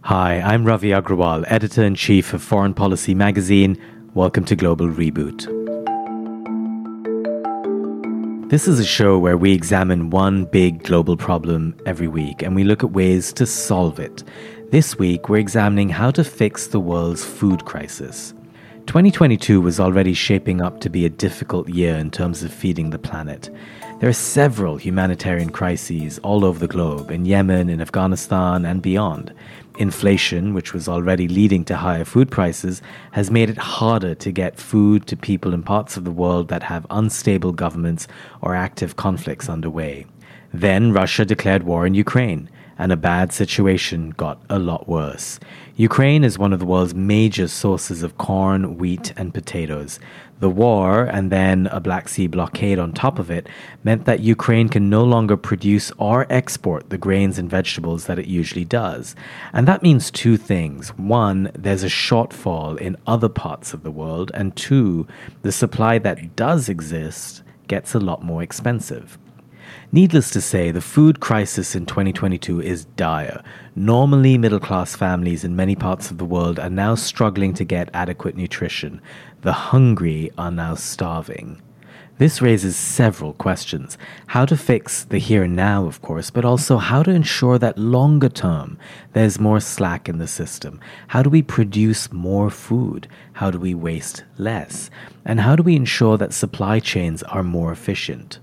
Hi, I'm Ravi Agrawal, editor in chief of Foreign Policy magazine. Welcome to Global Reboot. This is a show where we examine one big global problem every week and we look at ways to solve it. This week, we're examining how to fix the world's food crisis. 2022 was already shaping up to be a difficult year in terms of feeding the planet. There are several humanitarian crises all over the globe, in Yemen, in Afghanistan, and beyond. Inflation, which was already leading to higher food prices, has made it harder to get food to people in parts of the world that have unstable governments or active conflicts underway. Then Russia declared war in Ukraine and a bad situation got a lot worse. Ukraine is one of the world's major sources of corn, wheat, and potatoes. The war, and then a Black Sea blockade on top of it, meant that Ukraine can no longer produce or export the grains and vegetables that it usually does. And that means two things. One, there's a shortfall in other parts of the world, and two, the supply that does exist gets a lot more expensive. Needless to say, the food crisis in 2022 is dire. Normally, middle class families in many parts of the world are now struggling to get adequate nutrition. The hungry are now starving. This raises several questions. How to fix the here and now, of course, but also how to ensure that longer term there's more slack in the system. How do we produce more food? How do we waste less? And how do we ensure that supply chains are more efficient?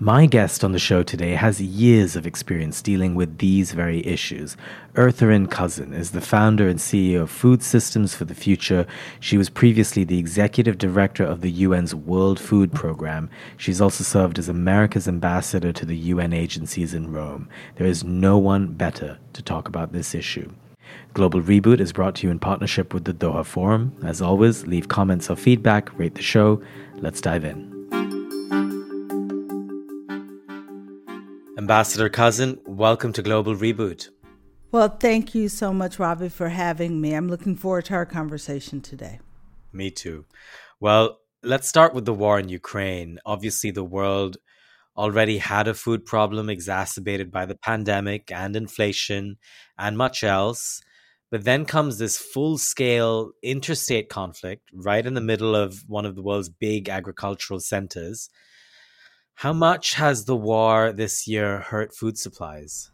My guest on the show today has years of experience dealing with these very issues. Ertharin Cousin is the founder and CEO of Food Systems for the Future. She was previously the executive director of the UN's World Food Program. She's also served as America's ambassador to the UN agencies in Rome. There is no one better to talk about this issue. Global Reboot is brought to you in partnership with the Doha Forum. As always, leave comments or feedback, rate the show. Let's dive in. Ambassador Cousin, welcome to Global Reboot. Well, thank you so much, Ravi, for having me. I'm looking forward to our conversation today. Me too. Well, let's start with the war in Ukraine. Obviously, the world already had a food problem exacerbated by the pandemic and inflation and much else. But then comes this full scale interstate conflict right in the middle of one of the world's big agricultural centers. How much has the war this year hurt food supplies?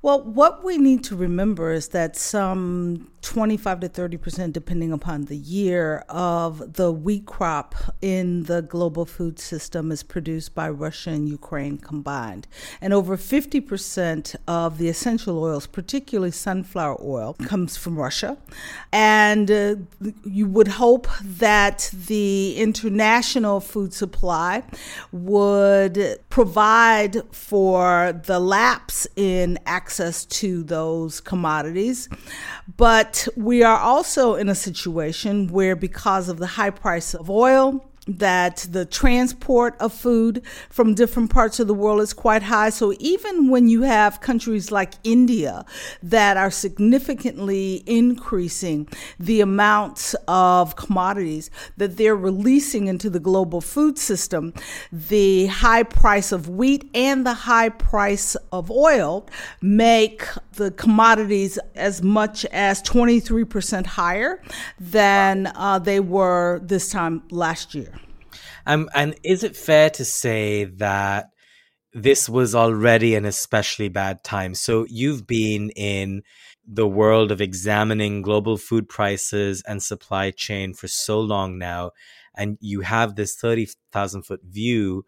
Well, what we need to remember is that some 25 to 30 percent, depending upon the year, of the wheat crop in the global food system is produced by Russia and Ukraine combined. And over 50 percent of the essential oils, particularly sunflower oil, comes from Russia. And uh, you would hope that the international food supply would provide for the lapse in access to those commodities. But we are also in a situation where, because of the high price of oil, that the transport of food from different parts of the world is quite high. So even when you have countries like India that are significantly increasing the amounts of commodities that they're releasing into the global food system, the high price of wheat and the high price of oil make the commodities as much as 23% higher than uh, they were this time last year. Um, and is it fair to say that this was already an especially bad time? So you've been in the world of examining global food prices and supply chain for so long now, and you have this 30,000 foot view.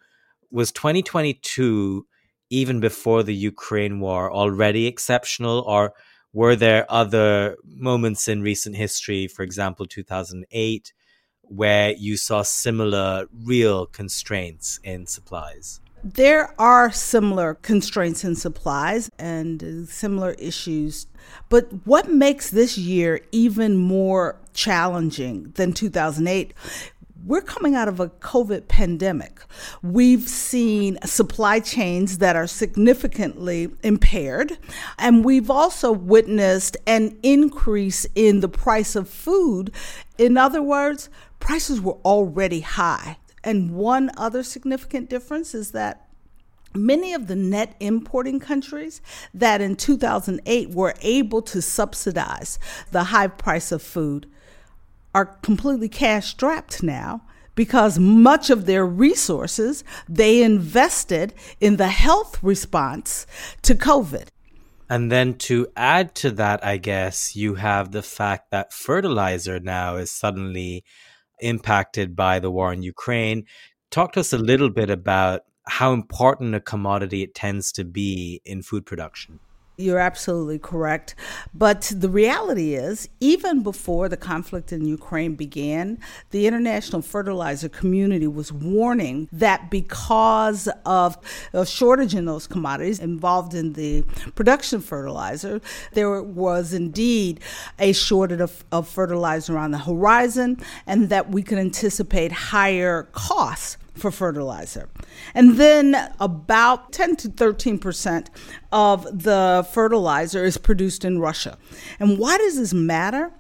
Was 2022, even before the Ukraine war, already exceptional, or were there other moments in recent history, for example, 2008? Where you saw similar real constraints in supplies? There are similar constraints in supplies and similar issues But what makes this year even more challenging than 2008 we're coming out of a COVID pandemic. We've seen supply chains that are significantly impaired, and we've also witnessed an increase in the price of food. In other words, prices were already high. And one other significant difference is that many of the net importing countries that in 2008 were able to subsidize the high price of food are completely cash strapped now because much of their resources they invested in the health response to COVID. And then to add to that, I guess you have the fact that fertilizer now is suddenly impacted by the war in Ukraine. Talk to us a little bit about how important a commodity it tends to be in food production. You're absolutely correct. But the reality is, even before the conflict in Ukraine began, the international fertilizer community was warning that because of a shortage in those commodities involved in the production fertilizer, there was indeed a shortage of, of fertilizer on the horizon, and that we could anticipate higher costs for fertilizer. And then about 10 to 13 percent of the fertilizer is produced in Russia. And why does this matter?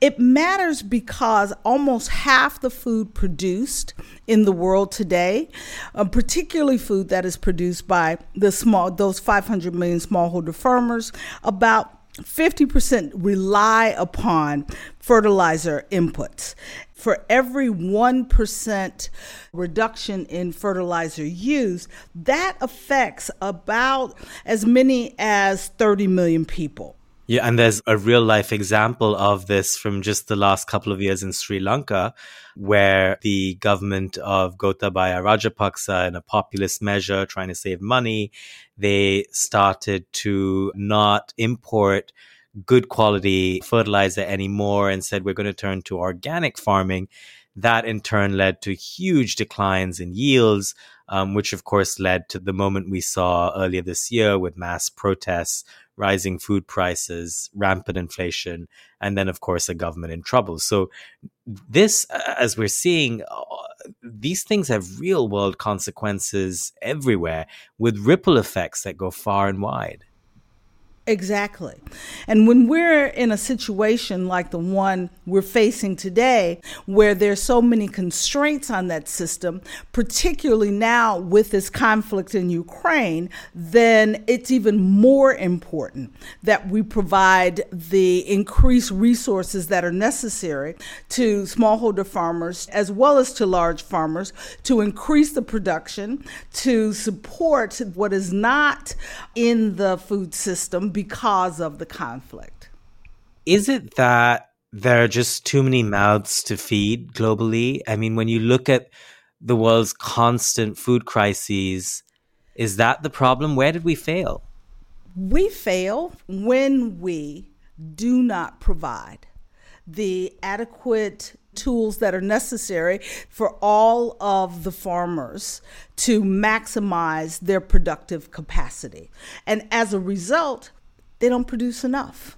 It matters because almost half the food produced in the world today, uh, particularly food that is produced by the small those 500 million smallholder farmers, about 50% rely upon fertilizer inputs for every 1% reduction in fertilizer use, that affects about as many as 30 million people. Yeah, and there's a real life example of this from just the last couple of years in Sri Lanka, where the government of Gotabaya Rajapaksa, in a populist measure trying to save money, they started to not import good quality fertilizer anymore and said we're going to turn to organic farming. That in turn led to huge declines in yields, um, which of course led to the moment we saw earlier this year with mass protests, rising food prices, rampant inflation, and then of course a government in trouble. So this, as we're seeing, uh, these things have real world consequences everywhere with ripple effects that go far and wide. Exactly. And when we're in a situation like the one we're facing today, where there's so many constraints on that system, particularly now with this conflict in Ukraine, then it's even more important that we provide the increased resources that are necessary to smallholder farmers as well as to large farmers to increase the production, to support what is not in the food system because of the conflict. Is it that there are just too many mouths to feed globally? I mean, when you look at the world's constant food crises, is that the problem? Where did we fail? We fail when we do not provide the adequate tools that are necessary for all of the farmers to maximize their productive capacity. And as a result, they don't produce enough.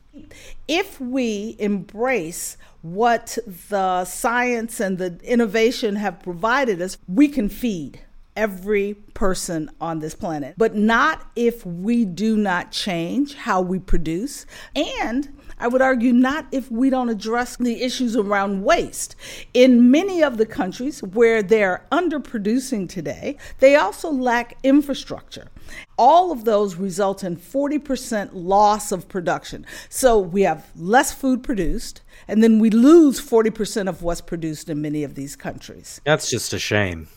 If we embrace what the science and the innovation have provided us, we can feed every person on this planet, but not if we do not change how we produce and I would argue not if we don't address the issues around waste. In many of the countries where they're underproducing today, they also lack infrastructure. All of those result in 40% loss of production. So we have less food produced, and then we lose 40% of what's produced in many of these countries. That's just a shame.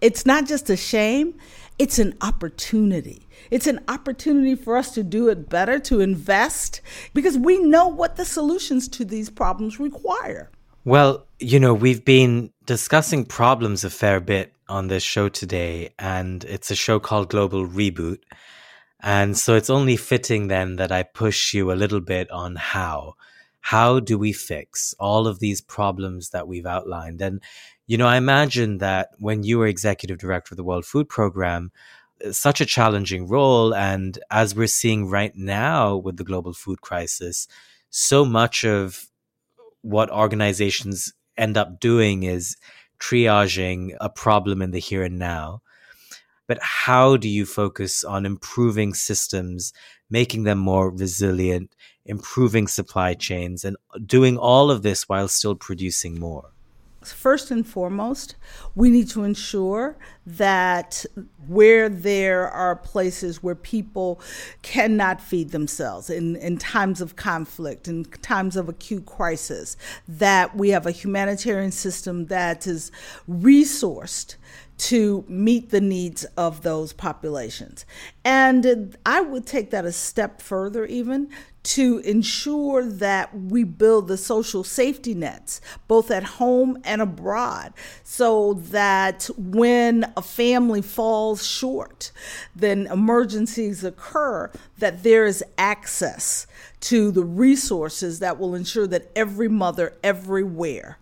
It's not just a shame, it's an opportunity. It's an opportunity for us to do it better, to invest, because we know what the solutions to these problems require. Well, you know, we've been discussing problems a fair bit on this show today, and it's a show called Global Reboot. And so it's only fitting then that I push you a little bit on how. How do we fix all of these problems that we've outlined? And, you know, I imagine that when you were executive director of the World Food Program, uh, such a challenging role. And as we're seeing right now with the global food crisis, so much of what organizations end up doing is triaging a problem in the here and now. But how do you focus on improving systems, making them more resilient, improving supply chains, and doing all of this while still producing more? First and foremost, we need to ensure that where there are places where people cannot feed themselves in, in times of conflict, in times of acute crisis, that we have a humanitarian system that is resourced to meet the needs of those populations. And I would take that a step further, even to ensure that we build the social safety nets, both at home and abroad, so that when a family falls short, then emergencies occur, that there is access to the resources that will ensure that every mother everywhere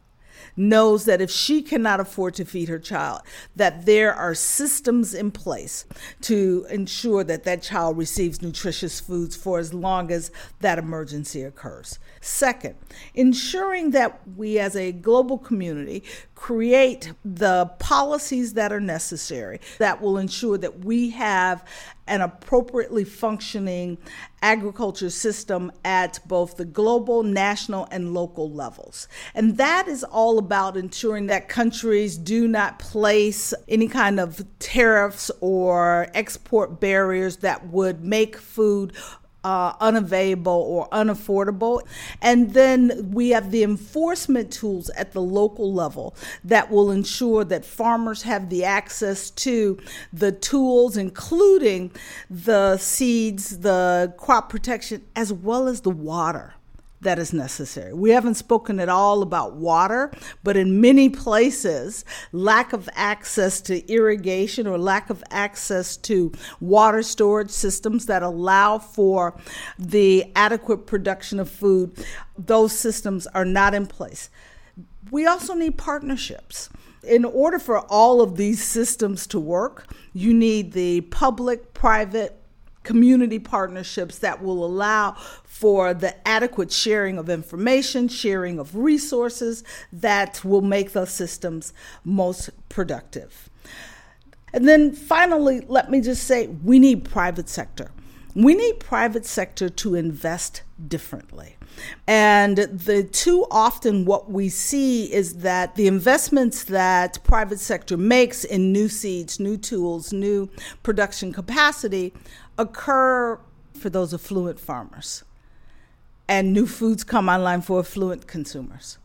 knows that if she cannot afford to feed her child, that there are systems in place to ensure that that child receives nutritious foods for as long as that emergency occurs. Second, ensuring that we as a global community create the policies that are necessary that will ensure that we have an appropriately functioning agriculture system at both the global, national, and local levels. And that is all about ensuring that countries do not place any kind of tariffs or export barriers that would make food uh, unavailable or unaffordable. And then we have the enforcement tools at the local level that will ensure that farmers have the access to the tools, including the seeds, the crop protection, as well as the water that is necessary. We haven't spoken at all about water, but in many places, lack of access to irrigation or lack of access to water storage systems that allow for the adequate production of food, those systems are not in place. We also need partnerships. In order for all of these systems to work, you need the public, private, community partnerships that will allow for the adequate sharing of information, sharing of resources that will make those systems most productive. And then finally, let me just say we need private sector. We need private sector to invest differently. And the too often what we see is that the investments that private sector makes in new seeds, new tools, new production capacity occur for those affluent farmers. And new foods come online for affluent consumers.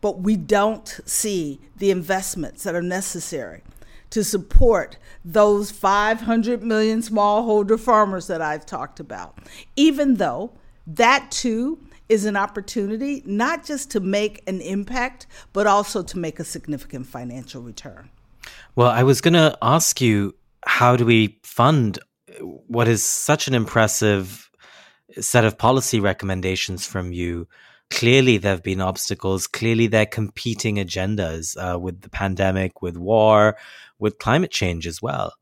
But we don't see the investments that are necessary to support those 500 million smallholder farmers that I've talked about, even though that too is an opportunity not just to make an impact, but also to make a significant financial return. Well, I was going to ask you how do we fund what is such an impressive set of policy recommendations from you? Clearly, there have been obstacles. Clearly, there are competing agendas uh, with the pandemic, with war, with climate change as well.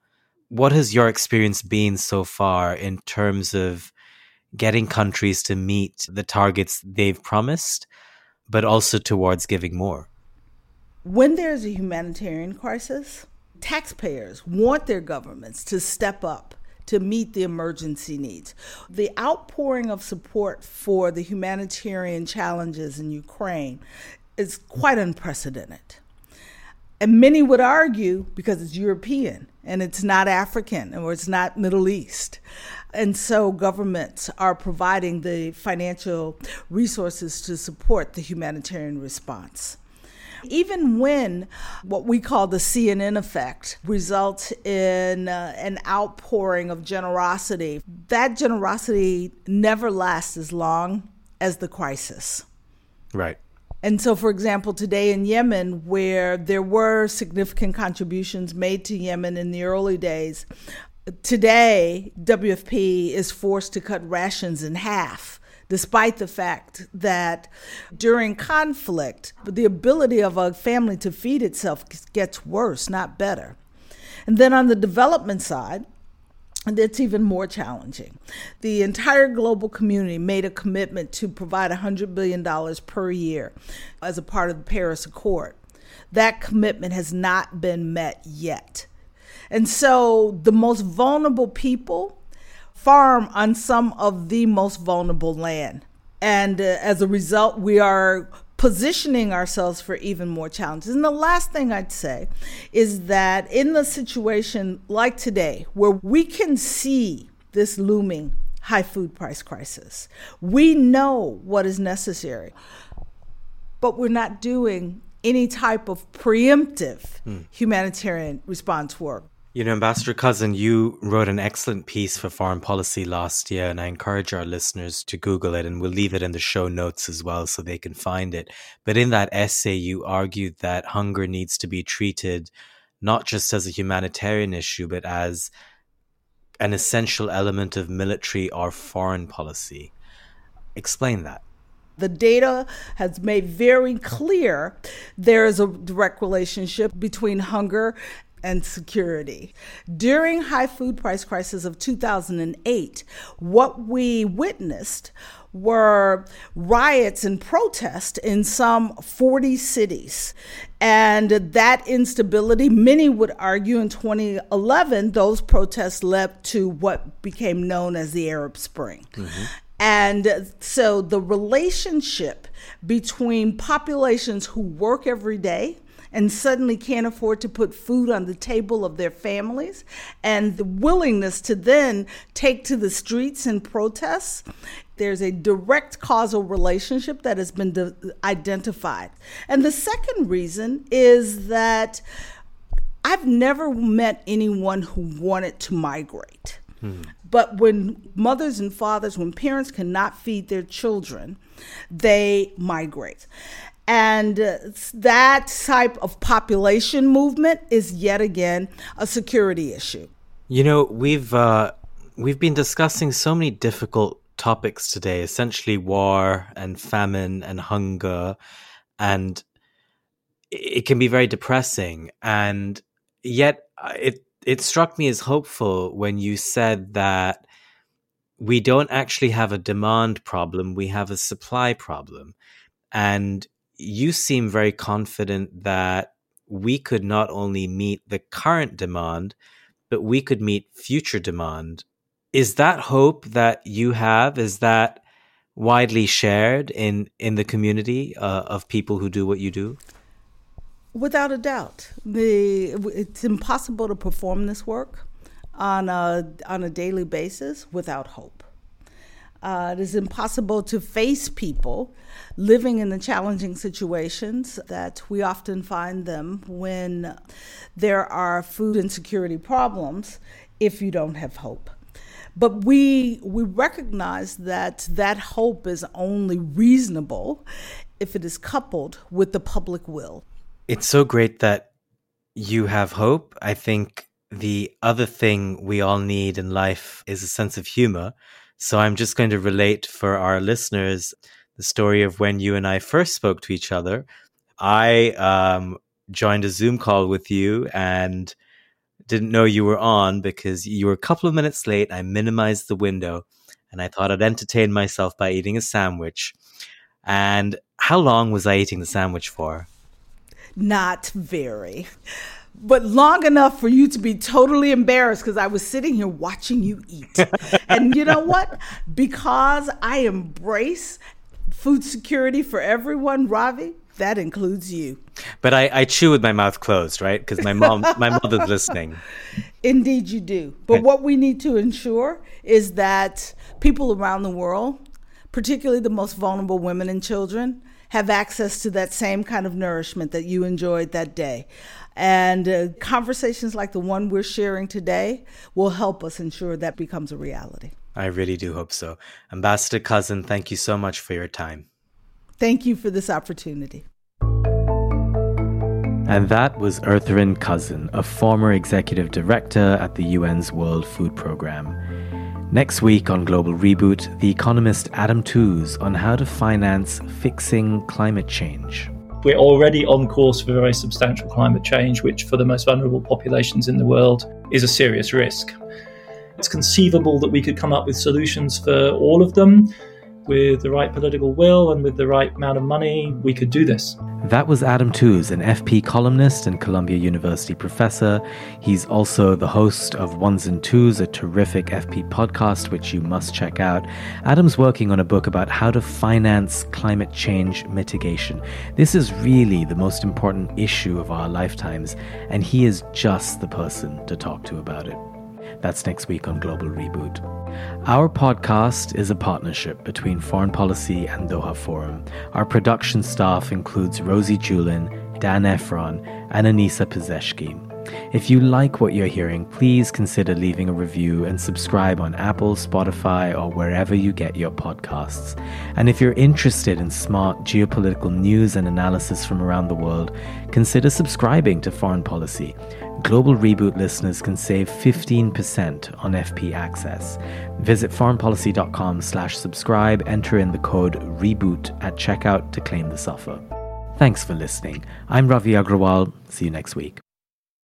What has your experience been so far in terms of getting countries to meet the targets they've promised, but also towards giving more? When there's a humanitarian crisis, taxpayers want their governments to step up to meet the emergency needs. The outpouring of support for the humanitarian challenges in Ukraine is quite unprecedented. And many would argue because it's European and it's not African or it's not Middle East. And so governments are providing the financial resources to support the humanitarian response. Even when what we call the CNN effect results in uh, an outpouring of generosity, that generosity never lasts as long as the crisis. Right. And so, for example, today in Yemen, where there were significant contributions made to Yemen in the early days, today WFP is forced to cut rations in half despite the fact that during conflict, the ability of a family to feed itself gets worse, not better. And then on the development side, it's even more challenging. The entire global community made a commitment to provide $100 billion per year as a part of the Paris Accord. That commitment has not been met yet. And so the most vulnerable people farm on some of the most vulnerable land. And uh, as a result, we are positioning ourselves for even more challenges. And the last thing I'd say is that in the situation like today, where we can see this looming high food price crisis, we know what is necessary, but we're not doing any type of preemptive hmm. humanitarian response work. You know, Ambassador Cousin, you wrote an excellent piece for Foreign Policy last year, and I encourage our listeners to Google it, and we'll leave it in the show notes as well so they can find it. But in that essay, you argued that hunger needs to be treated not just as a humanitarian issue, but as an essential element of military or foreign policy. Explain that. The data has made very clear there is a direct relationship between hunger and security. During high food price crisis of 2008, what we witnessed were riots and protests in some 40 cities. And that instability, many would argue in 2011, those protests led to what became known as the Arab Spring. Mm-hmm. And so the relationship between populations who work every day and suddenly can't afford to put food on the table of their families, and the willingness to then take to the streets and protest, there's a direct causal relationship that has been de- identified. And the second reason is that I've never met anyone who wanted to migrate. Hmm. But when mothers and fathers, when parents cannot feed their children, they migrate. And that type of population movement is yet again a security issue. You know, we've uh, we've been discussing so many difficult topics today, essentially war and famine and hunger, and it can be very depressing. And yet, uh, it it struck me as hopeful when you said that we don't actually have a demand problem; we have a supply problem, and you seem very confident that we could not only meet the current demand, but we could meet future demand. Is that hope that you have? Is that widely shared in in the community uh, of people who do what you do? Without a doubt, the it's impossible to perform this work on a on a daily basis without hope. Uh, it is impossible to face people living in the challenging situations that we often find them when there are food insecurity problems if you don't have hope. But we, we recognize that that hope is only reasonable if it is coupled with the public will. It's so great that you have hope. I think the other thing we all need in life is a sense of humor. So I'm just going to relate for our listeners the story of when you and I first spoke to each other. I um, joined a Zoom call with you and didn't know you were on because you were a couple of minutes late. I minimized the window and I thought I'd entertain myself by eating a sandwich. And how long was I eating the sandwich for? Not very but long enough for you to be totally embarrassed because I was sitting here watching you eat. and you know what? Because I embrace food security for everyone, Ravi, that includes you. But I, I chew with my mouth closed, right? Because my mom, my mother's listening. Indeed, you do. But what we need to ensure is that people around the world, particularly the most vulnerable women and children, have access to that same kind of nourishment that you enjoyed that day. And uh, conversations like the one we're sharing today will help us ensure that becomes a reality. I really do hope so. Ambassador Cousin, thank you so much for your time. Thank you for this opportunity. And that was Ertharin Cousin, a former executive director at the UN's World Food Programme. Next week on Global Reboot, the economist Adam Tooze on how to finance fixing climate change. We're already on course for very substantial climate change, which for the most vulnerable populations in the world is a serious risk. It's conceivable that we could come up with solutions for all of them with the right political will and with the right amount of money, we could do this. That was Adam Tooze, an FP columnist and Columbia University professor. He's also the host of Ones and Tooze, a terrific FP podcast, which you must check out. Adam's working on a book about how to finance climate change mitigation. This is really the most important issue of our lifetimes, and he is just the person to talk to about it. That's next week on Global Reboot. Our podcast is a partnership between Foreign Policy and Doha Forum. Our production staff includes Rosie Julin, Dan Efron, and Anissa Pizeshki. If you like what you're hearing, please consider leaving a review and subscribe on Apple, Spotify, or wherever you get your podcasts. And if you're interested in smart geopolitical news and analysis from around the world, consider subscribing to Foreign Policy. Global Reboot listeners can save 15% on FP Access. Visit foreignpolicy.com slash subscribe, enter in the code REBOOT at checkout to claim this offer. Thanks for listening. I'm Ravi Agrawal. See you next week.